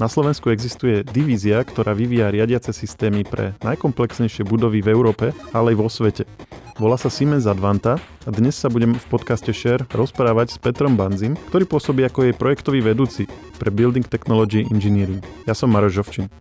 Na Slovensku existuje divízia, ktorá vyvíja riadiace systémy pre najkomplexnejšie budovy v Európe, ale aj vo svete. Volá sa Siemens Advanta a dnes sa budem v podcaste Share rozprávať s Petrom Banzim, ktorý pôsobí ako jej projektový vedúci pre Building Technology Engineering. Ja som Maroš Žovčin.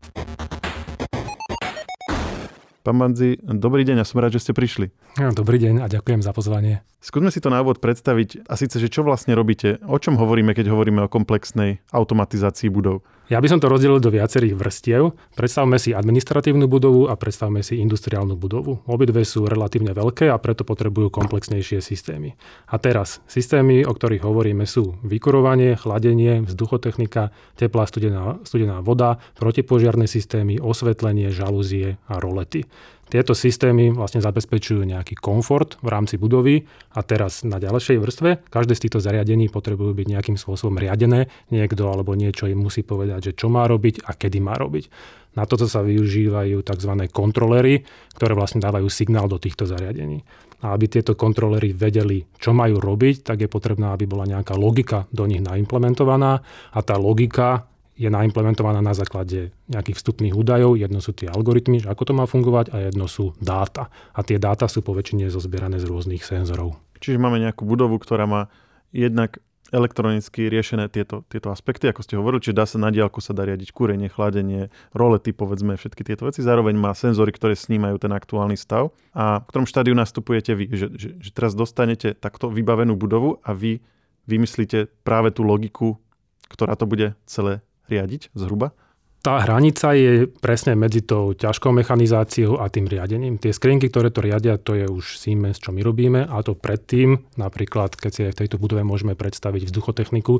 Pán Banzi, dobrý deň a som rád, že ste prišli. Dobrý deň a ďakujem za pozvanie. Skúsme si to na úvod predstaviť a síce, že čo vlastne robíte, o čom hovoríme, keď hovoríme o komplexnej automatizácii budov. Ja by som to rozdelil do viacerých vrstiev. Predstavme si administratívnu budovu a predstavme si industriálnu budovu. Obidve sú relatívne veľké a preto potrebujú komplexnejšie systémy. A teraz, systémy, o ktorých hovoríme sú vykurovanie, chladenie, vzduchotechnika, teplá studená, studená voda, protipožiarné systémy, osvetlenie, žalúzie a rolety. Tieto systémy vlastne zabezpečujú nejaký komfort v rámci budovy a teraz na ďalšej vrstve každé z týchto zariadení potrebujú byť nejakým spôsobom riadené. Niekto alebo niečo im musí povedať, že čo má robiť a kedy má robiť. Na toto sa využívajú tzv. kontrolery, ktoré vlastne dávajú signál do týchto zariadení. A aby tieto kontrolery vedeli, čo majú robiť, tak je potrebná, aby bola nejaká logika do nich naimplementovaná a tá logika je naimplementovaná na základe nejakých vstupných údajov. Jedno sú tie algoritmy, že ako to má fungovať a jedno sú dáta. A tie dáta sú poväčšine zozbierané z rôznych senzorov. Čiže máme nejakú budovu, ktorá má jednak elektronicky riešené tieto, tieto aspekty, ako ste hovorili, čiže dá sa na diálku sa dá riadiť kúrenie, chladenie, rolety, povedzme, všetky tieto veci. Zároveň má senzory, ktoré snímajú ten aktuálny stav. A v ktorom štádiu nastupujete vy? Že, že, že teraz dostanete takto vybavenú budovu a vy vymyslíte práve tú logiku, ktorá to bude celé riadiť zhruba? Tá hranica je presne medzi tou ťažkou mechanizáciou a tým riadením. Tie skrinky, ktoré to riadia, to je už Siemens, čo my robíme a to predtým, napríklad keď si aj v tejto budove môžeme predstaviť vzduchotechniku,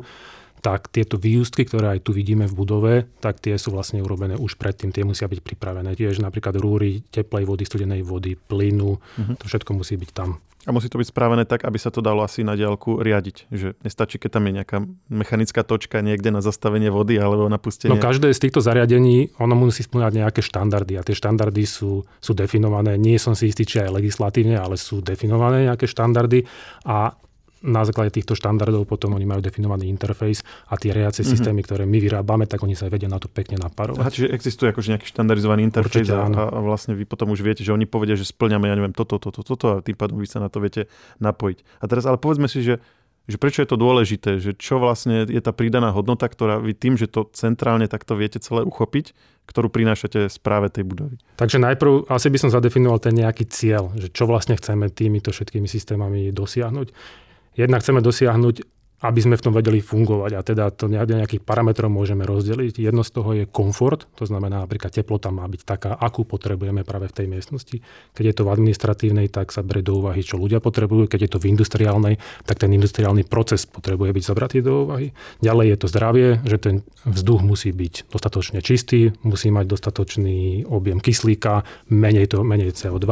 tak tieto výustky, ktoré aj tu vidíme v budove, tak tie sú vlastne urobené už predtým, tie musia byť pripravené. Tiež napríklad rúry teplej vody, studenej vody, plynu, uh-huh. to všetko musí byť tam. A musí to byť spravené tak, aby sa to dalo asi na diálku riadiť. Že nestačí, keď tam je nejaká mechanická točka niekde na zastavenie vody alebo na pustenie. No každé z týchto zariadení, ono musí splňať nejaké štandardy a tie štandardy sú, sú definované. Nie som si istý, či aj legislatívne, ale sú definované nejaké štandardy a na základe týchto štandardov potom oni majú definovaný interfejs a tie riace mm-hmm. systémy, ktoré my vyrábame, tak oni sa vedia na to pekne naparovať. Aha, čiže existuje akože nejaký štandardizovaný interfejs a, a vlastne vy potom už viete, že oni povedia, že splňame, ja neviem, toto, toto, toto a tým pádom vy sa na to viete napojiť. A teraz ale povedzme si, že že prečo je to dôležité, že čo vlastne je tá pridaná hodnota, ktorá vy tým, že to centrálne takto viete celé uchopiť, ktorú prinášate správe tej budovy. Takže najprv asi by som zadefinoval ten nejaký cieľ, že čo vlastne chceme týmito všetkými systémami dosiahnuť jednak chceme dosiahnuť aby sme v tom vedeli fungovať. A teda to nejakých parametrov môžeme rozdeliť. Jedno z toho je komfort, to znamená napríklad teplota má byť taká, akú potrebujeme práve v tej miestnosti. Keď je to v administratívnej, tak sa berie do úvahy, čo ľudia potrebujú. Keď je to v industriálnej, tak ten industriálny proces potrebuje byť zabratý do úvahy. Ďalej je to zdravie, že ten vzduch musí byť dostatočne čistý, musí mať dostatočný objem kyslíka, menej, to, menej CO2.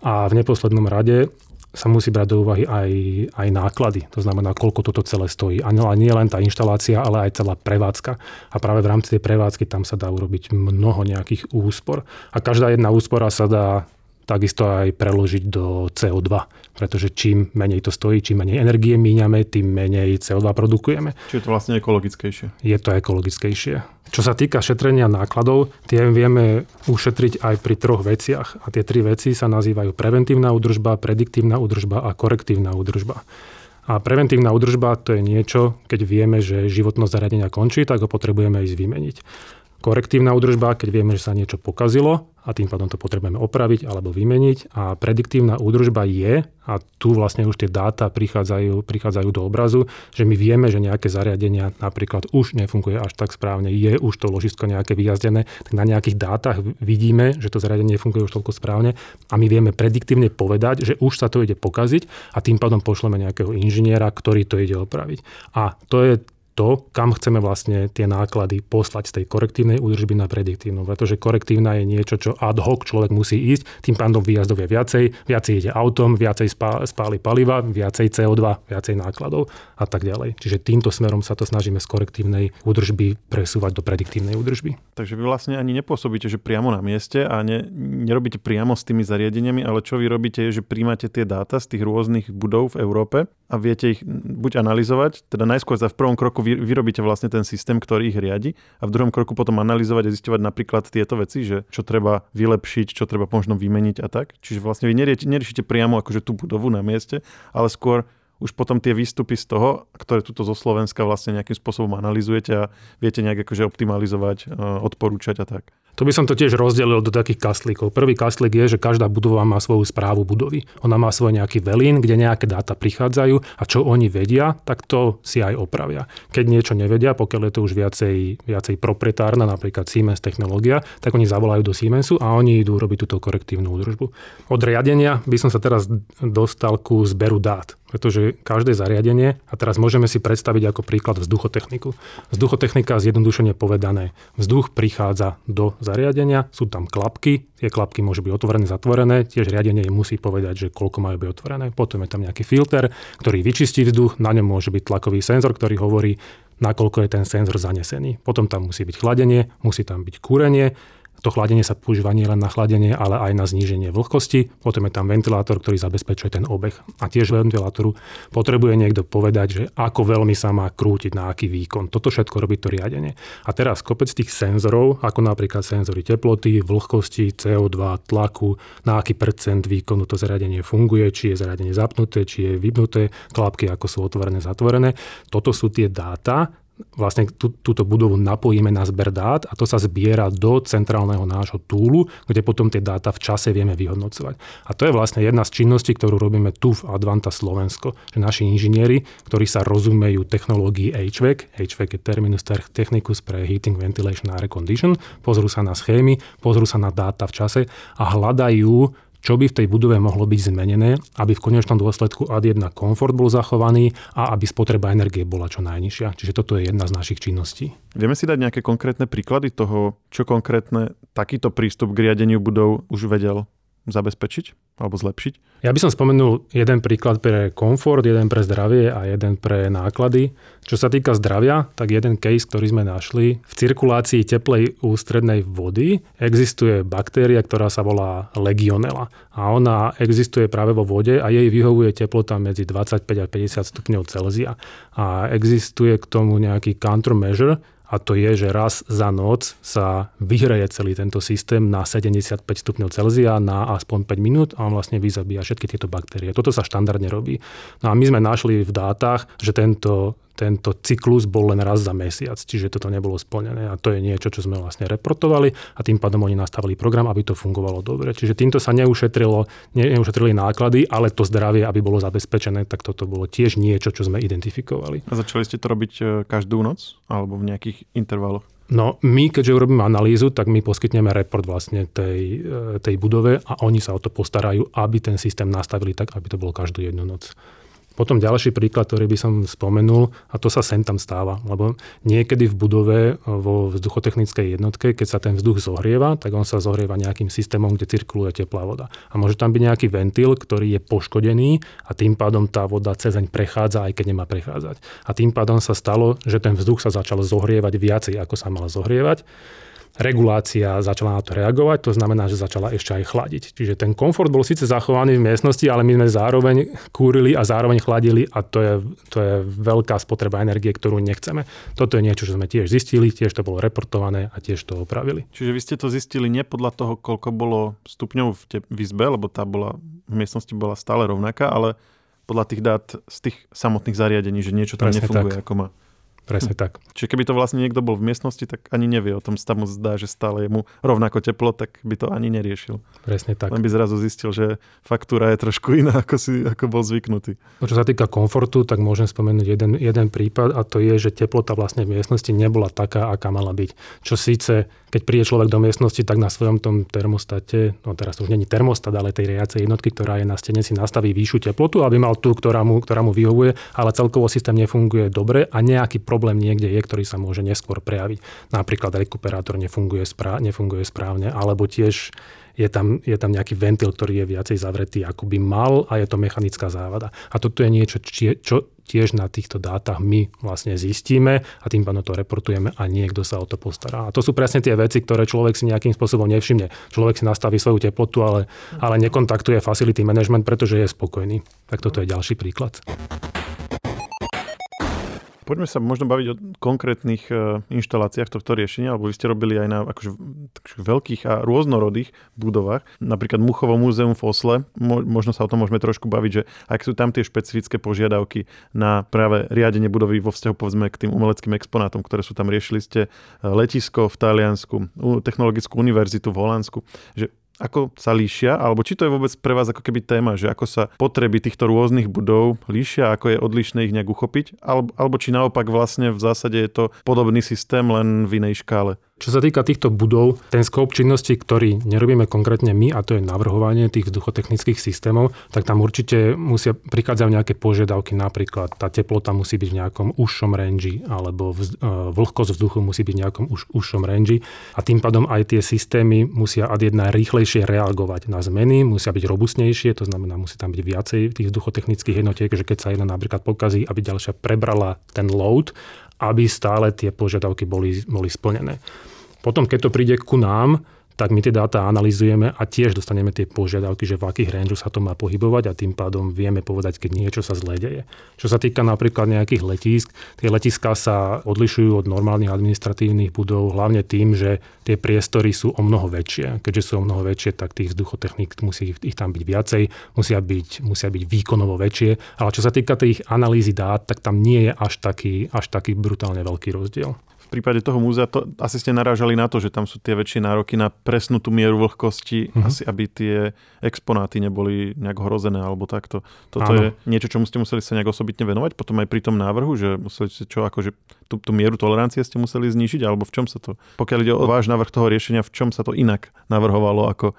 A v neposlednom rade sa musí brať do úvahy aj, aj náklady. To znamená, koľko toto celé stojí. A nie len tá inštalácia, ale aj celá prevádzka. A práve v rámci tej prevádzky tam sa dá urobiť mnoho nejakých úspor. A každá jedna úspora sa dá takisto aj preložiť do CO2, pretože čím menej to stojí, čím menej energie míňame, tým menej CO2 produkujeme. Čiže je to vlastne ekologickejšie. Je to ekologickejšie. Čo sa týka šetrenia nákladov, tie vieme ušetriť aj pri troch veciach. A tie tri veci sa nazývajú preventívna údržba, prediktívna údržba a korektívna údržba. A preventívna údržba to je niečo, keď vieme, že životnosť zariadenia končí, tak ho potrebujeme ísť vymeniť korektívna údržba, keď vieme, že sa niečo pokazilo a tým pádom to potrebujeme opraviť alebo vymeniť. A prediktívna údržba je, a tu vlastne už tie dáta prichádzajú, prichádzajú do obrazu, že my vieme, že nejaké zariadenia napríklad už nefunguje až tak správne, je už to ložisko nejaké vyjazdené, tak na nejakých dátach vidíme, že to zariadenie nefunguje už toľko správne a my vieme prediktívne povedať, že už sa to ide pokaziť a tým pádom pošleme nejakého inžiniera, ktorý to ide opraviť. A to je to, kam chceme vlastne tie náklady poslať z tej korektívnej údržby na prediktívnu. Pretože korektívna je niečo, čo ad hoc človek musí ísť, tým pádom výjazdov je viacej, viacej ide autom, viacej spáli paliva, viacej CO2, viacej nákladov a tak ďalej. Čiže týmto smerom sa to snažíme z korektívnej údržby presúvať do prediktívnej údržby. Takže vy vlastne ani nepôsobíte, že priamo na mieste a ne, nerobíte priamo s tými zariadeniami, ale čo vy robíte je, že príjmate tie dáta z tých rôznych budov v Európe a viete ich buď analyzovať, teda najskôr sa v prvom kroku vy, vyrobíte vlastne ten systém, ktorý ich riadi a v druhom kroku potom analyzovať a zisťovať napríklad tieto veci, že čo treba vylepšiť, čo treba možno vymeniť a tak. Čiže vlastne vy neriešite priamo akože tú budovu na mieste, ale skôr už potom tie výstupy z toho, ktoré tuto zo Slovenska vlastne nejakým spôsobom analizujete a viete nejak akože optimalizovať, e, odporúčať a tak. To by som to tiež rozdelil do takých kastlíkov. Prvý kastlík je, že každá budova má svoju správu budovy. Ona má svoj nejaký velín, kde nejaké dáta prichádzajú a čo oni vedia, tak to si aj opravia. Keď niečo nevedia, pokiaľ je to už viacej, viacej proprietárna, napríklad Siemens technológia, tak oni zavolajú do Siemensu a oni idú robiť túto korektívnu údržbu. Od riadenia by som sa teraz dostal ku zberu dát pretože každé zariadenie, a teraz môžeme si predstaviť ako príklad vzduchotechniku. Vzduchotechnika zjednodušene povedané, vzduch prichádza do zariadenia, sú tam klapky, tie klapky môžu byť otvorené, zatvorené, tiež riadenie im musí povedať, že koľko majú byť otvorené. Potom je tam nejaký filter, ktorý vyčistí vzduch, na ňom môže byť tlakový senzor, ktorý hovorí, nakoľko je ten senzor zanesený. Potom tam musí byť chladenie, musí tam byť kúrenie, to chladenie sa používa nie len na chladenie, ale aj na zníženie vlhkosti. Potom je tam ventilátor, ktorý zabezpečuje ten obeh. A tiež ventilátoru potrebuje niekto povedať, že ako veľmi sa má krútiť na aký výkon. Toto všetko robí to riadenie. A teraz kopec tých senzorov, ako napríklad senzory teploty, vlhkosti, CO2, tlaku, na aký percent výkonu to zariadenie funguje, či je zariadenie zapnuté, či je vypnuté, klapky ako sú otvorené, zatvorené. Toto sú tie dáta, vlastne tú, túto budovu napojíme na zber dát a to sa zbiera do centrálneho nášho túlu, kde potom tie dáta v čase vieme vyhodnocovať. A to je vlastne jedna z činností, ktorú robíme tu v Advanta Slovensko, že naši inžinieri, ktorí sa rozumejú technológii HVAC, HVAC je terminus technicus pre Heating, Ventilation a Air Condition, pozrú sa na schémy, pozrú sa na dáta v čase a hľadajú čo by v tej budove mohlo byť zmenené, aby v konečnom dôsledku ad 1 komfort bol zachovaný a aby spotreba energie bola čo najnižšia. Čiže toto je jedna z našich činností. Vieme si dať nejaké konkrétne príklady toho, čo konkrétne takýto prístup k riadeniu budov už vedel zabezpečiť alebo zlepšiť? Ja by som spomenul jeden príklad pre komfort, jeden pre zdravie a jeden pre náklady. Čo sa týka zdravia, tak jeden case, ktorý sme našli, v cirkulácii teplej ústrednej vody existuje baktéria, ktorá sa volá legionela. A ona existuje práve vo vode a jej vyhovuje teplota medzi 25 a 50 stupňov Celzia. A existuje k tomu nejaký countermeasure, a to je, že raz za noc sa vyhreje celý tento systém na 75 stupňov Celzia na aspoň 5 minút a on vlastne vyzabíja všetky tieto baktérie. Toto sa štandardne robí. No a my sme našli v dátach, že tento tento cyklus bol len raz za mesiac, čiže toto nebolo splnené a to je niečo, čo sme vlastne reportovali a tým pádom oni nastavili program, aby to fungovalo dobre. Čiže týmto sa neušetrilo, neušetrili náklady, ale to zdravie, aby bolo zabezpečené, tak toto bolo tiež niečo, čo sme identifikovali. A začali ste to robiť e, každú noc alebo v nejakých intervaloch? No my, keďže urobíme analýzu, tak my poskytneme report vlastne tej, e, tej budove a oni sa o to postarajú, aby ten systém nastavili tak, aby to bolo každú jednu noc. Potom ďalší príklad, ktorý by som spomenul, a to sa sem tam stáva, lebo niekedy v budove vo vzduchotechnickej jednotke, keď sa ten vzduch zohrieva, tak on sa zohrieva nejakým systémom, kde cirkuluje teplá voda. A môže tam byť nejaký ventil, ktorý je poškodený a tým pádom tá voda cezeň prechádza, aj keď nemá prechádzať. A tým pádom sa stalo, že ten vzduch sa začal zohrievať viacej, ako sa mal zohrievať regulácia začala na to reagovať, to znamená, že začala ešte aj chladiť. Čiže ten komfort bol síce zachovaný v miestnosti, ale my sme zároveň kúrili a zároveň chladili a to je, to je veľká spotreba energie, ktorú nechceme. Toto je niečo, čo sme tiež zistili, tiež to bolo reportované a tiež to opravili. Čiže vy ste to zistili nie podľa toho, koľko bolo stupňov v, te- v izbe, lebo tá bola v miestnosti bola stále rovnaká, ale podľa tých dát z tých samotných zariadení, že niečo tam Presne nefunguje tak. ako má. Presne tak. Čiže keby to vlastne niekto bol v miestnosti, tak ani nevie o tom, sa mu zdá, že stále je mu rovnako teplo, tak by to ani neriešil. Presne tak. Len by zrazu zistil, že faktúra je trošku iná, ako, si, ako bol zvyknutý. No, čo sa týka komfortu, tak môžem spomenúť jeden, jeden prípad a to je, že teplota vlastne v miestnosti nebola taká, aká mala byť. Čo síce, keď príde človek do miestnosti, tak na svojom tom termostate, no teraz to už není termostat, ale tej riacej jednotky, ktorá je na stene, si nastaví vyššiu teplotu, aby mal tú, ktorá mu, ktorá mu vyhovuje, ale celkovo systém nefunguje dobre a nejaký problém problém niekde je, ktorý sa môže neskôr prejaviť. Napríklad rekuperátor nefunguje, správ, nefunguje správne, alebo tiež je tam, je tam nejaký ventil, ktorý je viacej zavretý, ako by mal a je to mechanická závada. A toto je niečo, čo, čo tiež na týchto dátach my vlastne zistíme a tým pádom to reportujeme a niekto sa o to postará. A to sú presne tie veci, ktoré človek si nejakým spôsobom nevšimne. Človek si nastaví svoju teplotu, ale, ale nekontaktuje facility management, pretože je spokojný. Tak toto je ďalší príklad. Poďme sa možno baviť o konkrétnych uh, inštaláciách tohto riešenia, alebo vy ste robili aj na akože, veľkých a rôznorodých budovách. Napríklad Muchovo múzeum v Osle, mo, možno sa o tom môžeme trošku baviť, že ak sú tam tie špecifické požiadavky na práve riadenie budovy vo vzťahu povedzme k tým umeleckým exponátom, ktoré sú tam. Riešili ste e, letisko v Taliansku, technologickú univerzitu v Holandsku, že ako sa líšia, alebo či to je vôbec pre vás ako keby téma, že ako sa potreby týchto rôznych budov líšia, ako je odlišné ich nejak uchopiť, alebo, alebo či naopak vlastne v zásade je to podobný systém, len v inej škále. Čo sa týka týchto budov, ten skop činnosti, ktorý nerobíme konkrétne my, a to je navrhovanie tých vzduchotechnických systémov, tak tam určite musia prichádzajú nejaké požiadavky, napríklad tá teplota musí byť v nejakom užšom range, alebo vz, e, vlhkosť vzduchu musí byť v nejakom už, užšom range. A tým pádom aj tie systémy musia ad jedna rýchlejšie reagovať na zmeny, musia byť robustnejšie, to znamená, musí tam byť viacej tých vzduchotechnických jednotiek, že keď sa jedna napríklad pokazí, aby ďalšia prebrala ten load, aby stále tie požiadavky boli, boli splnené. Potom, keď to príde ku nám, tak my tie dáta analizujeme a tiež dostaneme tie požiadavky, že v akých range sa to má pohybovať a tým pádom vieme povedať, keď niečo sa zle deje. Čo sa týka napríklad nejakých letísk, tie letiská sa odlišujú od normálnych administratívnych budov hlavne tým, že tie priestory sú o mnoho väčšie. Keďže sú o mnoho väčšie, tak tých vzduchotechník musí ich tam byť viacej, musia byť, musia byť výkonovo väčšie. Ale čo sa týka tých analýzy dát, tak tam nie je až taký, až taký brutálne veľký rozdiel prípade toho múzea to, asi ste narážali na to, že tam sú tie väčšie nároky na presnú tú mieru vlhkosti, mm-hmm. asi aby tie exponáty neboli nejak hrozené alebo takto. Toto Áno. je niečo, čomu ste museli sa nejak osobitne venovať potom aj pri tom návrhu, že museli ste čo, akože tú, tú mieru tolerancie ste museli znižiť, alebo v čom sa to, pokiaľ ide o váš návrh toho riešenia, v čom sa to inak navrhovalo ako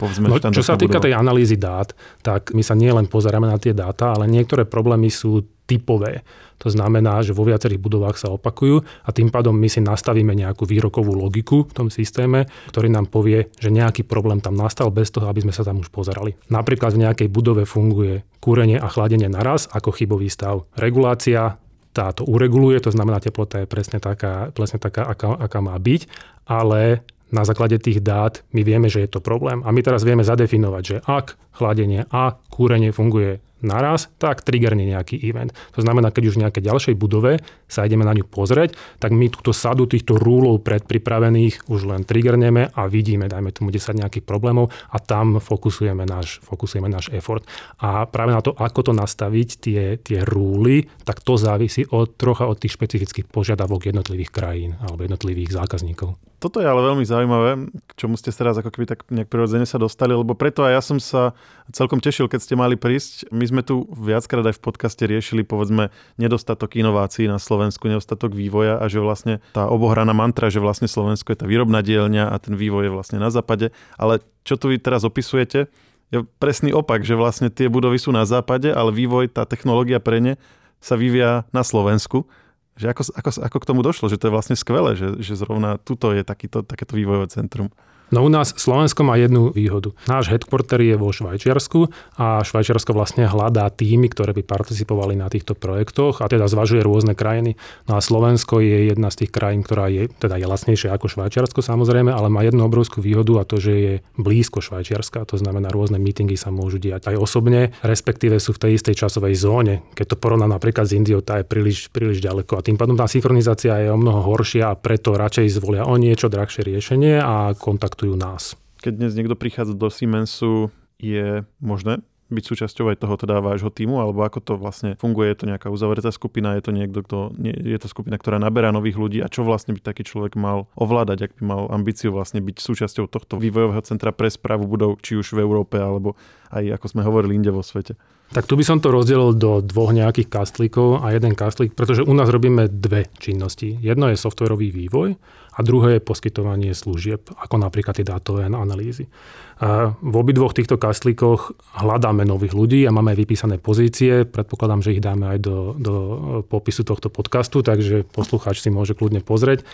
Povedzme, no, čo sa týka budova. tej analýzy dát, tak my sa nie len pozeráme na tie dáta, ale niektoré problémy sú typové. To znamená, že vo viacerých budovách sa opakujú a tým pádom my si nastavíme nejakú výrokovú logiku v tom systéme, ktorý nám povie, že nejaký problém tam nastal bez toho, aby sme sa tam už pozerali. Napríklad v nejakej budove funguje kúrenie a chladenie naraz ako chybový stav. Regulácia táto ureguluje, to znamená, teplota je presne taká, presne taká aká, aká má byť, ale na základe tých dát my vieme, že je to problém. A my teraz vieme zadefinovať, že ak chladenie a kúrenie funguje naraz, tak triggerne nejaký event. To znamená, keď už v nejakej ďalšej budove sa ideme na ňu pozrieť, tak my túto sadu týchto rúlov predpripravených už len triggerneme a vidíme, dajme tomu 10 nejakých problémov a tam fokusujeme náš, fokusujeme náš effort. A práve na to, ako to nastaviť, tie, tie rúly, tak to závisí od, trocha od tých špecifických požiadavok jednotlivých krajín alebo jednotlivých zákazníkov. Toto je ale veľmi zaujímavé, k čomu ste teraz ako keby tak nejak prirodzene sa dostali, lebo preto aj ja som sa celkom tešil, keď ste mali prísť. My sme tu viackrát aj v podcaste riešili, povedzme, nedostatok inovácií na Slovensku, nedostatok vývoja a že vlastne tá obohraná mantra, že vlastne Slovensko je tá výrobná dielňa a ten vývoj je vlastne na západe. Ale čo tu vy teraz opisujete, je presný opak, že vlastne tie budovy sú na západe, ale vývoj, tá technológia pre ne sa vyvíja na Slovensku že ako, ako, ako k tomu došlo, že to je vlastne skvelé, že, že zrovna tuto je takýto, takéto vývojové centrum. No u nás Slovensko má jednu výhodu. Náš headquarter je vo Švajčiarsku a Švajčiarsko vlastne hľadá týmy, ktoré by participovali na týchto projektoch a teda zvažuje rôzne krajiny. No a Slovensko je jedna z tých krajín, ktorá je, teda je lacnejšia ako Švajčiarsko samozrejme, ale má jednu obrovskú výhodu a to, že je blízko Švajčiarska. To znamená, rôzne meetingy sa môžu diať aj osobne, respektíve sú v tej istej časovej zóne. Keď to porovná napríklad s Indiou, tá je príliš, príliš ďaleko a tým pádom tá synchronizácia je o mnoho horšia a preto radšej zvolia o niečo drahšie riešenie a kontakt kontaktujú nás. Keď dnes niekto prichádza do Siemensu, je možné byť súčasťou aj toho teda vášho týmu, alebo ako to vlastne funguje? Je to nejaká uzavretá skupina, je to niekto, kto, nie, je to skupina, ktorá naberá nových ľudí a čo vlastne by taký človek mal ovládať, ak by mal ambíciu vlastne byť súčasťou tohto vývojového centra pre správu budov, či už v Európe, alebo aj ako sme hovorili inde vo svete? Tak tu by som to rozdelil do dvoch nejakých kastlíkov a jeden kastlík, pretože u nás robíme dve činnosti. Jedno je softwarový vývoj a druhé je poskytovanie služieb, ako napríklad tie dátové analýzy. V obidvoch týchto kastlíkoch hľadáme nových ľudí a máme aj vypísané pozície. Predpokladám, že ich dáme aj do, do popisu tohto podcastu, takže poslucháč si môže kľudne pozrieť.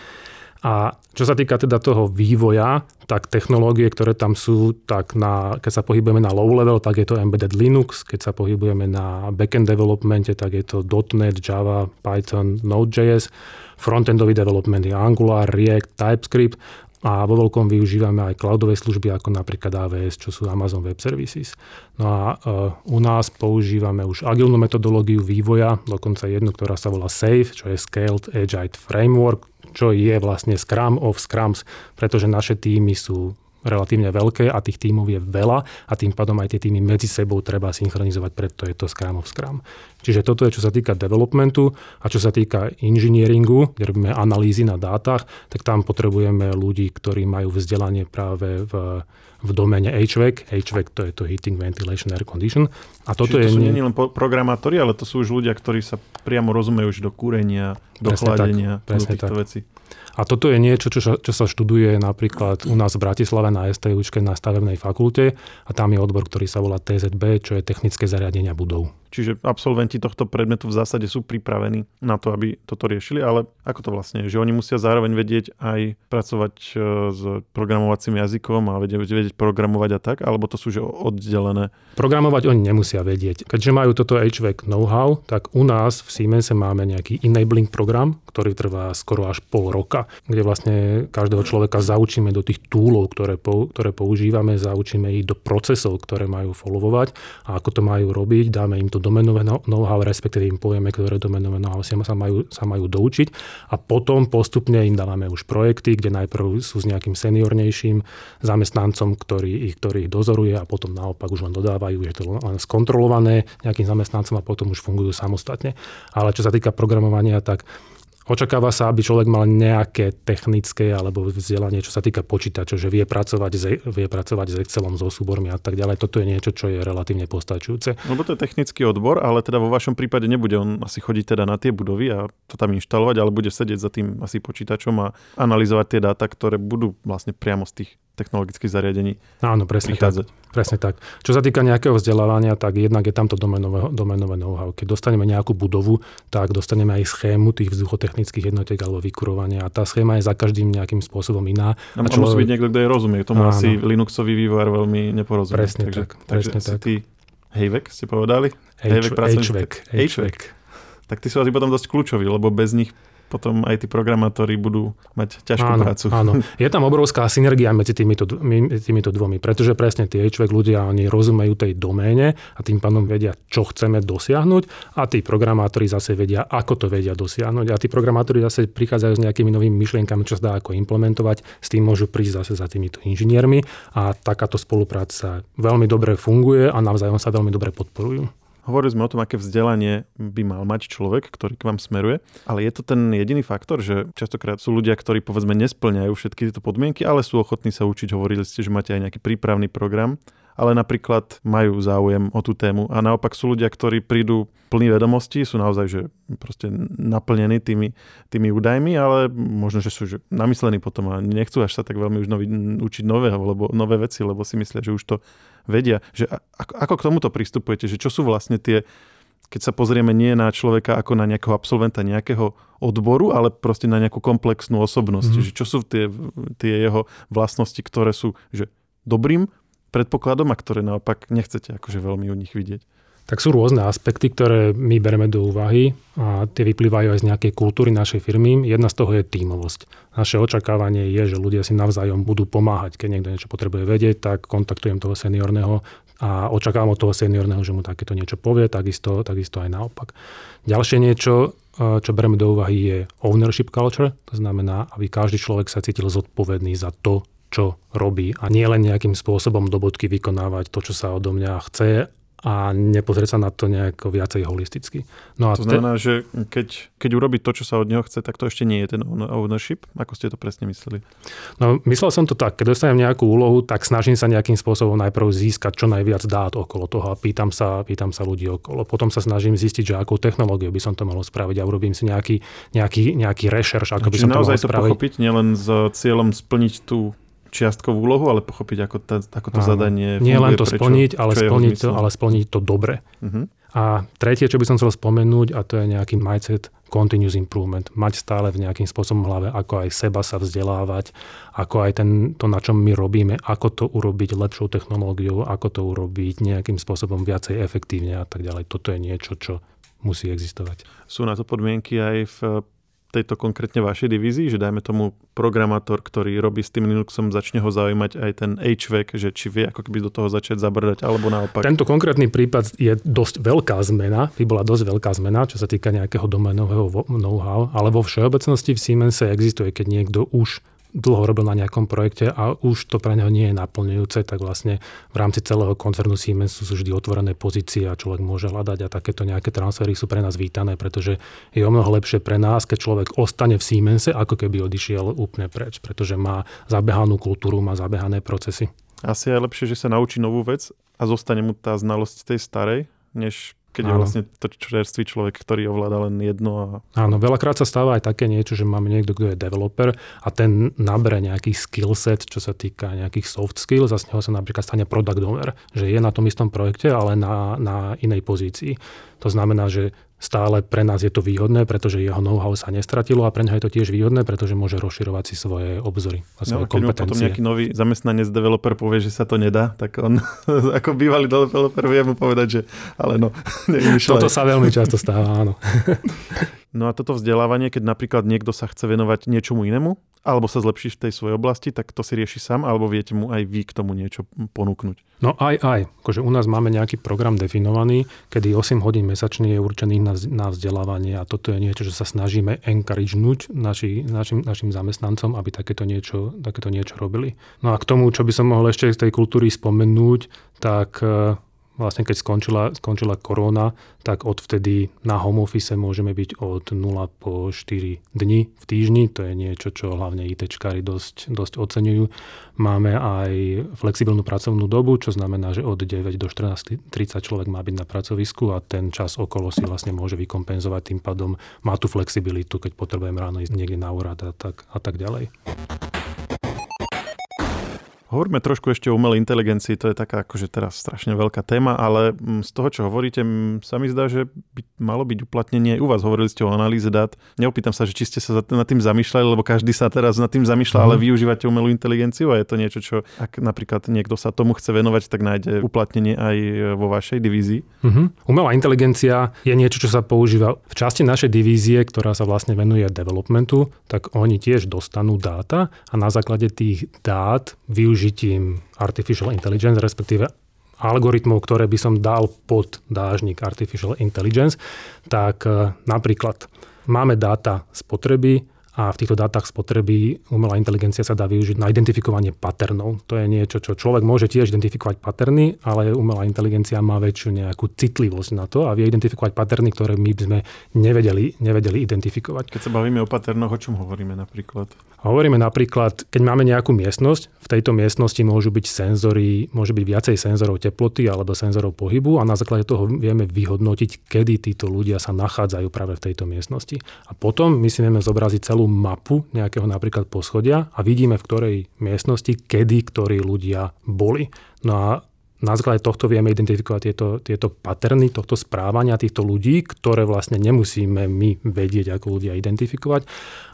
A čo sa týka teda toho vývoja, tak technológie, ktoré tam sú, tak na, keď sa pohybujeme na low level, tak je to embedded Linux, keď sa pohybujeme na backend developmente, tak je to .NET, Java, Python, Node.js, frontendový development je Angular, React, TypeScript. A vo veľkom využívame aj cloudové služby ako napríklad AWS, čo sú Amazon Web Services. No a uh, u nás používame už agilnú metodológiu vývoja, dokonca jednu, ktorá sa volá SAFE, čo je Scaled Agile Framework, čo je vlastne Scrum of Scrums, pretože naše týmy sú relatívne veľké a tých tímov je veľa a tým pádom aj tie týmy medzi sebou treba synchronizovať, preto je to Scrum of Scrum. Čiže toto je, čo sa týka developmentu a čo sa týka inžinieringu, kde robíme analýzy na dátach, tak tam potrebujeme ľudí, ktorí majú vzdelanie práve v, v domene HVAC. HVAC to je to Heating, Ventilation, Air Condition. A toto Čiže to je sú nie len programátori, ale to sú už ľudia, ktorí sa priamo rozumejú už do kúrenia, do presne chladenia, tak, do týchto tak. vecí. A toto je niečo, čo, čo sa študuje napríklad u nás v Bratislave na STUčke na stavebnej fakulte a tam je odbor, ktorý sa volá TZB, čo je technické zariadenia budov. Čiže absolventi tohto predmetu v zásade sú pripravení na to, aby toto riešili, ale ako to vlastne je? Že oni musia zároveň vedieť aj pracovať e, s programovacím jazykom a vedieť, vedieť programovať a tak, alebo to sú že oddelené? Programovať oni nemusia vedieť. Keďže majú toto HVAC know-how, tak u nás v Siemense máme nejaký enabling program, ktorý trvá skoro až pol roka, kde vlastne každého človeka zaučíme do tých túlov, ktoré, ktoré používame, zaučíme ich do procesov, ktoré majú followovať a ako to majú robiť, dáme im to to domenové know-how, respektíve im povieme, ktoré domenové know-how sa majú, sa majú doučiť a potom postupne im dávame už projekty, kde najprv sú s nejakým seniornejším zamestnancom, ktorý ich, ktorý ich dozoruje a potom naopak už len dodávajú, je to len skontrolované nejakým zamestnancom a potom už fungujú samostatne. Ale čo sa týka programovania, tak Očakáva sa, aby človek mal nejaké technické alebo vzdelanie, čo sa týka počítačov, že vie pracovať, s, vie pracovať s Excelom, so súbormi a tak ďalej. Toto je niečo, čo je relatívne postačujúce. Lebo to je technický odbor, ale teda vo vašom prípade nebude on asi chodiť teda na tie budovy a to tam inštalovať, ale bude sedieť za tým asi počítačom a analyzovať tie dáta, ktoré budú vlastne priamo z tých technologických zariadení Áno, presne prichádzať. tak. Presne tak. Čo sa týka nejakého vzdelávania, tak jednak je tamto domenové, domenové know-how. Keď dostaneme nejakú budovu, tak dostaneme aj schému tých vzduchotechnických jednotiek alebo vykurovania a tá schéma je za každým nejakým spôsobom iná. A, a človek... musí byť niekto, kto je rozumie. Tomu Áno. asi Linuxový vývojár veľmi neporozumie. Presne takže, tak. Presne takže tak. ty HVAC ste povedali? HVAC, HVAC, HVAC. Tak ty sú asi potom dosť kľúčoví, lebo bez nich potom aj tí programátori budú mať ťažkú áno, prácu. Áno, je tam obrovská synergia medzi týmito, týmito dvomi, pretože presne tie HVAC ľudia, oni rozumejú tej doméne a tým pádom vedia, čo chceme dosiahnuť a tí programátori zase vedia, ako to vedia dosiahnuť a tí programátori zase prichádzajú s nejakými novými myšlienkami, čo sa dá ako implementovať, s tým môžu prísť zase za týmito inžiniermi a takáto spolupráca veľmi dobre funguje a navzájom sa veľmi dobre podporujú. Hovorili sme o tom, aké vzdelanie by mal mať človek, ktorý k vám smeruje, ale je to ten jediný faktor, že častokrát sú ľudia, ktorí povedzme nesplňajú všetky tieto podmienky, ale sú ochotní sa učiť. Hovorili ste, že máte aj nejaký prípravný program ale napríklad majú záujem o tú tému. A naopak sú ľudia, ktorí prídu plní vedomostí, sú naozaj že proste naplnení tými, tými údajmi, ale možno, že sú že namyslení potom a nechcú až sa tak veľmi už novi, učiť nového, lebo, nové veci, lebo si myslia, že už to vedia. Že ako, ako k tomuto pristupujete? Že čo sú vlastne tie keď sa pozrieme nie na človeka ako na nejakého absolventa nejakého odboru, ale proste na nejakú komplexnú osobnosť. Mm-hmm. Že čo sú tie, tie jeho vlastnosti, ktoré sú že dobrým predpokladom a ktoré naopak nechcete akože veľmi u nich vidieť? Tak sú rôzne aspekty, ktoré my bereme do úvahy a tie vyplývajú aj z nejakej kultúry našej firmy. Jedna z toho je tímovosť. Naše očakávanie je, že ľudia si navzájom budú pomáhať. Keď niekto niečo potrebuje vedieť, tak kontaktujem toho seniorného a očakávam od toho seniorného, že mu takéto niečo povie, takisto, takisto aj naopak. Ďalšie niečo, čo bereme do úvahy, je ownership culture. To znamená, aby každý človek sa cítil zodpovedný za to, čo robí a nie len nejakým spôsobom do bodky vykonávať to, čo sa odo mňa chce a nepozrieť sa na to nejako viacej holisticky. No a to znamená, te... že keď, keď urobí to, čo sa od neho chce, tak to ešte nie je ten ownership? Ako ste to presne mysleli? No, myslel som to tak, keď dostanem nejakú úlohu, tak snažím sa nejakým spôsobom najprv získať čo najviac dát okolo toho a pýtam sa, pýtam sa ľudí okolo. Potom sa snažím zistiť, že akou technológiu by som to mal spraviť a urobím si nejaký, nejaký, nejaký rešerš, ako by som to mal spraviť. pochopiť, nielen s cieľom splniť tú čiastkovú úlohu, ale pochopiť, ako, ta, ako to Áno. zadanie funguje. Nie len to prečo, splniť, ale splniť, to, ale splniť to dobre. Uh-huh. A tretie, čo by som chcel spomenúť, a to je nejaký mindset continuous improvement. Mať stále v nejakým spôsobom v hlave, ako aj seba sa vzdelávať, ako aj ten, to, na čom my robíme, ako to urobiť lepšou technológiou, ako to urobiť nejakým spôsobom viacej efektívne a tak ďalej. Toto je niečo, čo musí existovať. Sú na to podmienky aj v tejto konkrétne vašej divízii, že dajme tomu programátor, ktorý robí s tým Linuxom, začne ho zaujímať aj ten HVAC, že či vie ako keby do toho začať zabrdať, alebo naopak. Tento konkrétny prípad je dosť veľká zmena, by bola dosť veľká zmena, čo sa týka nejakého domenového know-how, ale vo všeobecnosti v Siemense existuje, keď niekto už dlho robil na nejakom projekte a už to pre neho nie je naplňujúce, tak vlastne v rámci celého koncernu Siemens sú vždy otvorené pozície a človek môže hľadať a takéto nejaké transfery sú pre nás vítané, pretože je o mnoho lepšie pre nás, keď človek ostane v Siemense, ako keby odišiel úplne preč, pretože má zabehanú kultúru, má zabehané procesy. Asi je lepšie, že sa naučí novú vec a zostane mu tá znalosť tej starej, než keď Áno. je vlastne to čerstvý človek, ktorý ovláda len jedno. A... Áno, veľakrát sa stáva aj také niečo, že máme niekto, kto je developer a ten nabere nejaký skill set, čo sa týka nejakých soft skills a z neho sa napríklad stane product owner, že je na tom istom projekte, ale na, na inej pozícii. To znamená, že stále pre nás je to výhodné, pretože jeho know-how sa nestratilo a pre neho je to tiež výhodné, pretože môže rozširovať si svoje obzory a svoje no, keď kompetencie. Potom nejaký nový zamestnanec, developer povie, že sa to nedá, tak on ako bývalý developer vie mu povedať, že ale no, Toto sa veľmi často stáva, áno. No a toto vzdelávanie, keď napríklad niekto sa chce venovať niečomu inému, alebo sa zlepší v tej svojej oblasti, tak to si rieši sám, alebo viete mu aj vy k tomu niečo ponúknuť? No aj, aj. Akože u nás máme nejaký program definovaný, kedy 8 hodín mesačne je určený na, na vzdelávanie a toto je niečo, že sa snažíme encouragenúť naši, našim, našim zamestnancom, aby takéto niečo, takéto niečo robili. No a k tomu, čo by som mohol ešte z tej kultúry spomenúť, tak vlastne keď skončila, skončila korona, tak odvtedy na home office môžeme byť od 0 po 4 dni v týždni. To je niečo, čo hlavne ITčkári dosť, dosť oceňujú. Máme aj flexibilnú pracovnú dobu, čo znamená, že od 9 do 14.30 človek má byť na pracovisku a ten čas okolo si vlastne môže vykompenzovať. Tým pádom má tú flexibilitu, keď potrebujem ráno ísť niekde na úrad a tak, a tak ďalej. Hovoríme trošku ešte o umelej inteligencii, to je taká akože teraz strašne veľká téma, ale mm, z toho, čo hovoríte, sa mi zdá, že by malo byť uplatnenie u vás. Hovorili ste o analýze dát. Neopýtam sa, že či ste sa nad tým zamýšľali, lebo každý sa teraz nad tým zamýšľa, mm. ale mhm. využívate umelú inteligenciu a je to niečo, čo ak napríklad niekto sa tomu chce venovať, tak nájde uplatnenie aj vo vašej divízii. Mm-hmm. Umelá inteligencia je niečo, čo sa používa v časti našej divízie, ktorá sa vlastne venuje developmentu, tak oni tiež dostanú dáta a na základe tých dát využijú využitím artificial intelligence, respektíve algoritmov, ktoré by som dal pod dážnik artificial intelligence, tak e, napríklad máme dáta spotreby, a v týchto dátach spotreby umelá inteligencia sa dá využiť na identifikovanie paternov. To je niečo, čo človek môže tiež identifikovať paterny, ale umelá inteligencia má väčšiu nejakú citlivosť na to a vie identifikovať paterny, ktoré my by sme nevedeli, nevedeli identifikovať. Keď sa bavíme o paternoch, o čom hovoríme napríklad? Hovoríme napríklad, keď máme nejakú miestnosť, v tejto miestnosti môžu byť senzory, môže byť viacej senzorov teploty alebo senzorov pohybu a na základe toho vieme vyhodnotiť, kedy títo ľudia sa nachádzajú práve v tejto miestnosti. A potom my si vieme zobraziť celú mapu nejakého napríklad poschodia a vidíme, v ktorej miestnosti, kedy ktorí ľudia boli. No a na základe tohto vieme identifikovať tieto, tieto paterny tohto správania týchto ľudí, ktoré vlastne nemusíme my vedieť, ako ľudia identifikovať.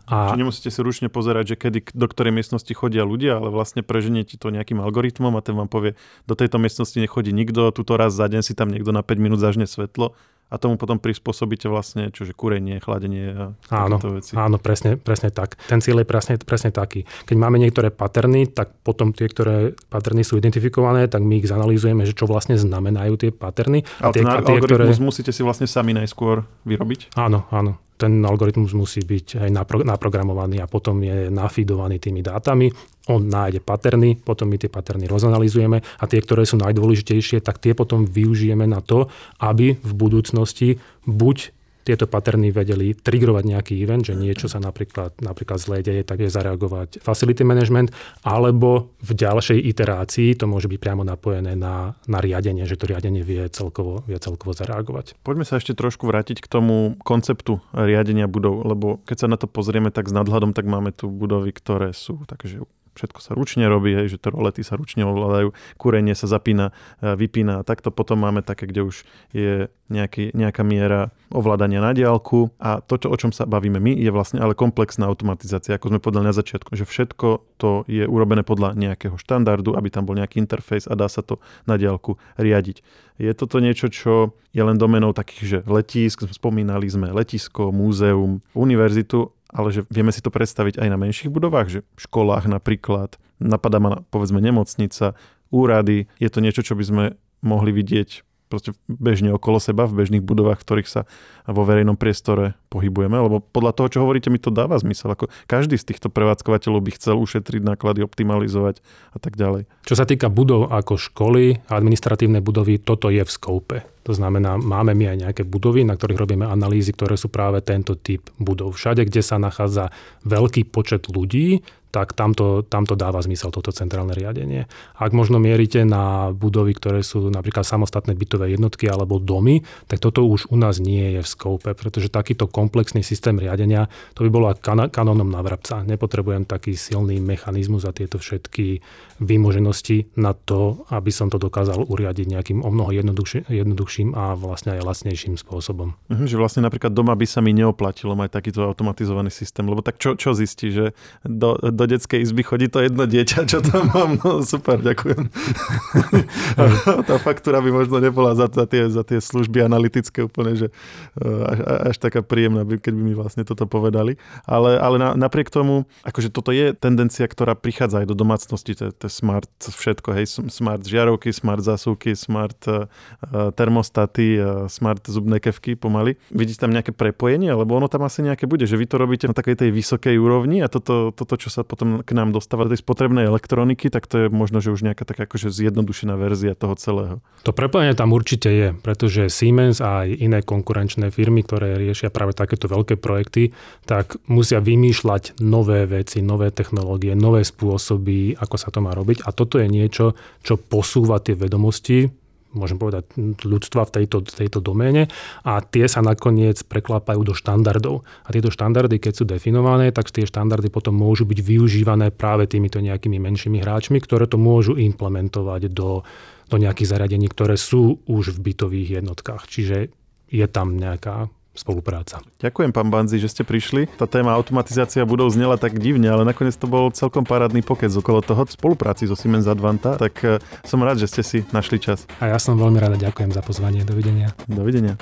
A... Čiže nemusíte si ručne pozerať, že kedy do ktorej miestnosti chodia ľudia, ale vlastne preženiete to nejakým algoritmom a ten vám povie, do tejto miestnosti nechodí nikto, túto raz za deň si tam niekto na 5 minút zažne svetlo a tomu potom prispôsobíte vlastne, čože kúrenie, chladenie a áno, veci. Áno, presne, presne tak. Ten cieľ je presne, presne taký. Keď máme niektoré paterny, tak potom tie, ktoré paterny sú identifikované, tak my ich zanalýzujeme, že čo vlastne znamenajú tie paterny. A, a tie, ten a tie, ktoré... musíte si vlastne sami najskôr vyrobiť? Áno, áno ten algoritmus musí byť aj naprogramovaný a potom je nafidovaný tými dátami. On nájde paterny, potom my tie paterny rozanalizujeme a tie, ktoré sú najdôležitejšie, tak tie potom využijeme na to, aby v budúcnosti buď tieto paterny vedeli triggerovať nejaký event, že niečo sa napríklad, napríklad zlé deje, tak je zareagovať facility management, alebo v ďalšej iterácii to môže byť priamo napojené na, na riadenie, že to riadenie vie celkovo, vie celkovo zareagovať. Poďme sa ešte trošku vrátiť k tomu konceptu riadenia budov, lebo keď sa na to pozrieme tak s nadhľadom, tak máme tu budovy, ktoré sú takže všetko sa ručne robí, hej, že rolety sa ručne ovládajú, kúrenie sa zapína, e, vypína a takto potom máme také, kde už je nejaký, nejaká miera ovládania na diálku a to, čo, o čom sa bavíme my, je vlastne ale komplexná automatizácia, ako sme povedali na začiatku, že všetko to je urobené podľa nejakého štandardu, aby tam bol nejaký interfejs a dá sa to na diálku riadiť. Je toto niečo, čo je len domenou takých, že letísk, spomínali sme letisko, múzeum, univerzitu, ale že vieme si to predstaviť aj na menších budovách, že v školách napríklad, napadá ma povedzme nemocnica, úrady, je to niečo, čo by sme mohli vidieť proste bežne okolo seba, v bežných budovách, v ktorých sa vo verejnom priestore pohybujeme, lebo podľa toho, čo hovoríte, mi to dáva zmysel. Ako každý z týchto prevádzkovateľov by chcel ušetriť náklady, optimalizovať a tak ďalej. Čo sa týka budov ako školy a administratívne budovy, toto je v skoupe. To znamená, máme my aj nejaké budovy, na ktorých robíme analýzy, ktoré sú práve tento typ budov. Všade, kde sa nachádza veľký počet ľudí, tak tamto, tamto dáva zmysel toto centrálne riadenie. Ak možno mierite na budovy, ktoré sú napríklad samostatné bytové jednotky alebo domy, tak toto už u nás nie je v skoupe, pretože takýto komplexný systém riadenia, to by bolo kan- kanónom na vrabca. Nepotrebujem taký silný mechanizmus a tieto všetky výmoženosti na to, aby som to dokázal uriadiť nejakým o mnoho jednoduchší, jednoduchším a vlastne aj lacnejším spôsobom. Mhm, že vlastne napríklad doma by sa mi neoplatilo mať takýto automatizovaný systém, lebo tak čo, čo zistí, že do, do do detskej izby chodí to jedno dieťa, čo tam mám. No super, ďakujem. tá faktúra by možno nebola za, za, tie, za tie služby analytické úplne, že e, až, až taká príjemná, keď by mi vlastne toto povedali. Ale, ale na, napriek tomu, akože toto je tendencia, ktorá prichádza aj do domácnosti, to, to smart všetko, hej, smart žiarovky, smart zasúky, smart uh, termostaty, uh, smart zubné kevky pomaly. Vidíte tam nejaké prepojenie, lebo ono tam asi nejaké bude, že vy to robíte na takej tej vysokej úrovni a toto, toto čo sa potom k nám dostáva do tej spotrebnej elektroniky, tak to je možno, že už nejaká taká akože zjednodušená verzia toho celého. To prepojenie tam určite je, pretože Siemens a aj iné konkurenčné firmy, ktoré riešia práve takéto veľké projekty, tak musia vymýšľať nové veci, nové technológie, nové spôsoby, ako sa to má robiť. A toto je niečo, čo posúva tie vedomosti môžem povedať, ľudstva v tejto, tejto doméne a tie sa nakoniec preklápajú do štandardov. A tieto štandardy, keď sú definované, tak tie štandardy potom môžu byť využívané práve týmito nejakými menšími hráčmi, ktoré to môžu implementovať do, do nejakých zariadení, ktoré sú už v bytových jednotkách. Čiže je tam nejaká spolupráca. Ďakujem, pán Banzi, že ste prišli. Tá téma automatizácia budov znela tak divne, ale nakoniec to bol celkom parádny pokec okolo toho spolupráci so Siemens Advanta, tak eh, som rád, že ste si našli čas. A ja som veľmi rád ďakujem za pozvanie. Dovidenia. Dovidenia.